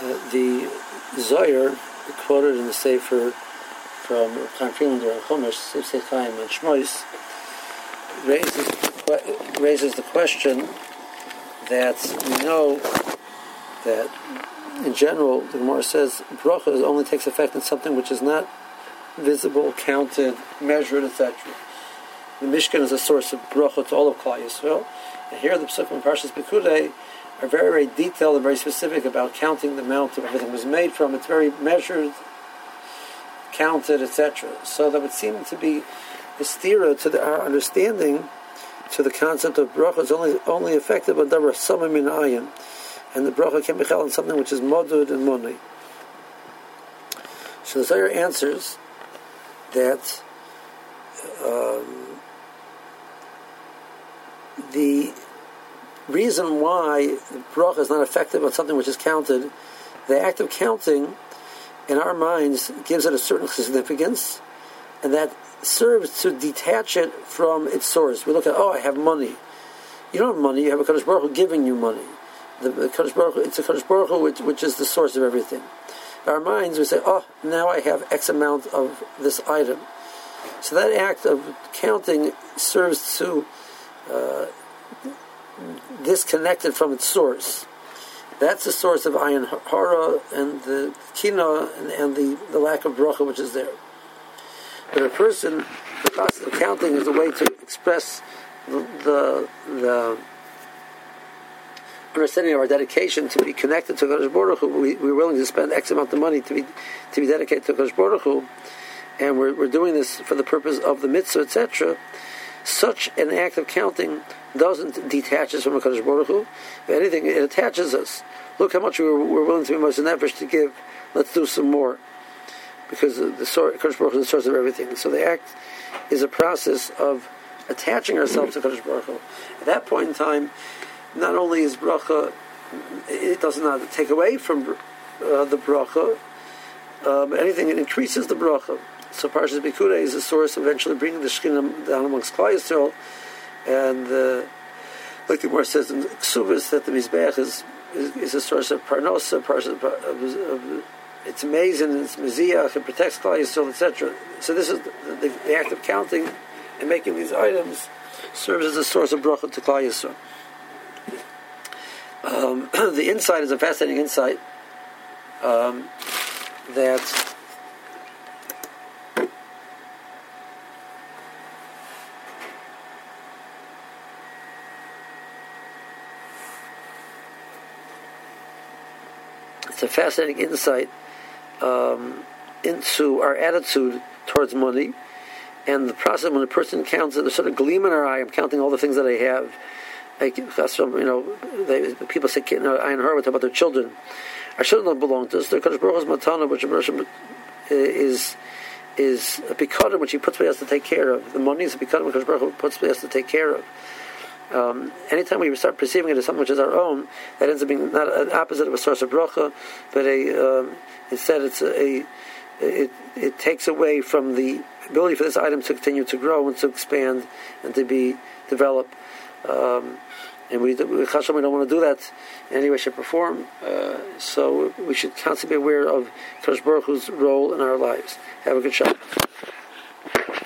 The Zohar quoted in the Sefer from Chaim Friedlander Chumash, Sifsei Chaim and Shmois, raises, raises the question that we know that in general, the Gemara says bracha only takes effect in something which is not visible, counted, measured, etc. The Mishkan is a source of bracha to all of Klal Yisrael, and here the and Parshas Pekudei are very, very detailed and very specific about counting the amount of everything was made from. It's very measured, counted, etc. So that would seem to be a to the, our understanding to the concept of bracha is only only effective when there are some in ayin and the bracha can be held on something which is modud and money. So the Zohar answers that um, the reason why bracha is not effective on something which is counted, the act of counting in our minds gives it a certain significance, and that serves to detach it from its source. We look at, oh, I have money. You don't have money, you have a Kadosh Baruch Hu giving you money the, the Kadosh Baruch, it's a Kadosh Baruch Hu which, which is the source of everything. Our minds, we say, oh, now I have X amount of this item. So that act of counting serves to uh, disconnect it from its source. That's the source of ayin hara and the kina and, and, the, the lack of bracha which is there. But a person, the process of counting is a way to express the, the, the understanding of our dedication to be connected to Kodesh Baruch Hu, we, we're willing to spend X amount of money to be to be dedicated to Kodesh Baruch Hu, and we're, we're doing this for the purpose of the mitzvah, etc. Such an act of counting doesn't detach us from a Kodesh Baruch Hu. If anything, it attaches us. Look how much we're, we're willing to be moser nefesh to give. Let's do some more. Because the source, Kodesh Baruch Hu is the source of everything. So the act is a process of attaching ourselves to Kodesh Baruch Hu. At that point in time, not only is bracha, it does not take away from uh, the bracha, but anything it increases the bracha. So Parshas Pekudei is a source of eventually bringing the Shekhinah down amongst Klal Yisrael, and uh, like the Gemara says in Ksubis that the Mizbeach is, is, a source of Parnosa, Parshas of, of, it's amazing, it's Miziach, it protects Klal Yisrael, etc. So this is the, the, the, act of counting and making these items serves as a source of bracha to Klal Yisrael. Um, the insight is a fascinating insight um, that it's a fascinating insight um, into our attitude towards money and the process when a person counts it. There's sort of gleam in our eye I'm counting all the things that I have like, you know, they, people say, you know, Ayin Hara about their children. Our children don't belong to us. They're Kadosh Baruch Matana, which is is a pikadim which he puts me us to take care of. The money is a pikadim which Baruch puts me us to take care of. Um, anytime we start perceiving it as something which is our own, that ends up being not an opposite of a source of bracha, but a um, instead it's a, a it, it takes away from the ability for this item to continue to grow and to expand and to be developed. Um, and we, we, we don't want to do that in any way, shape, or form. Uh, so we should constantly be aware of Kadosh Baruch Hu's role in our lives. Have a good shot.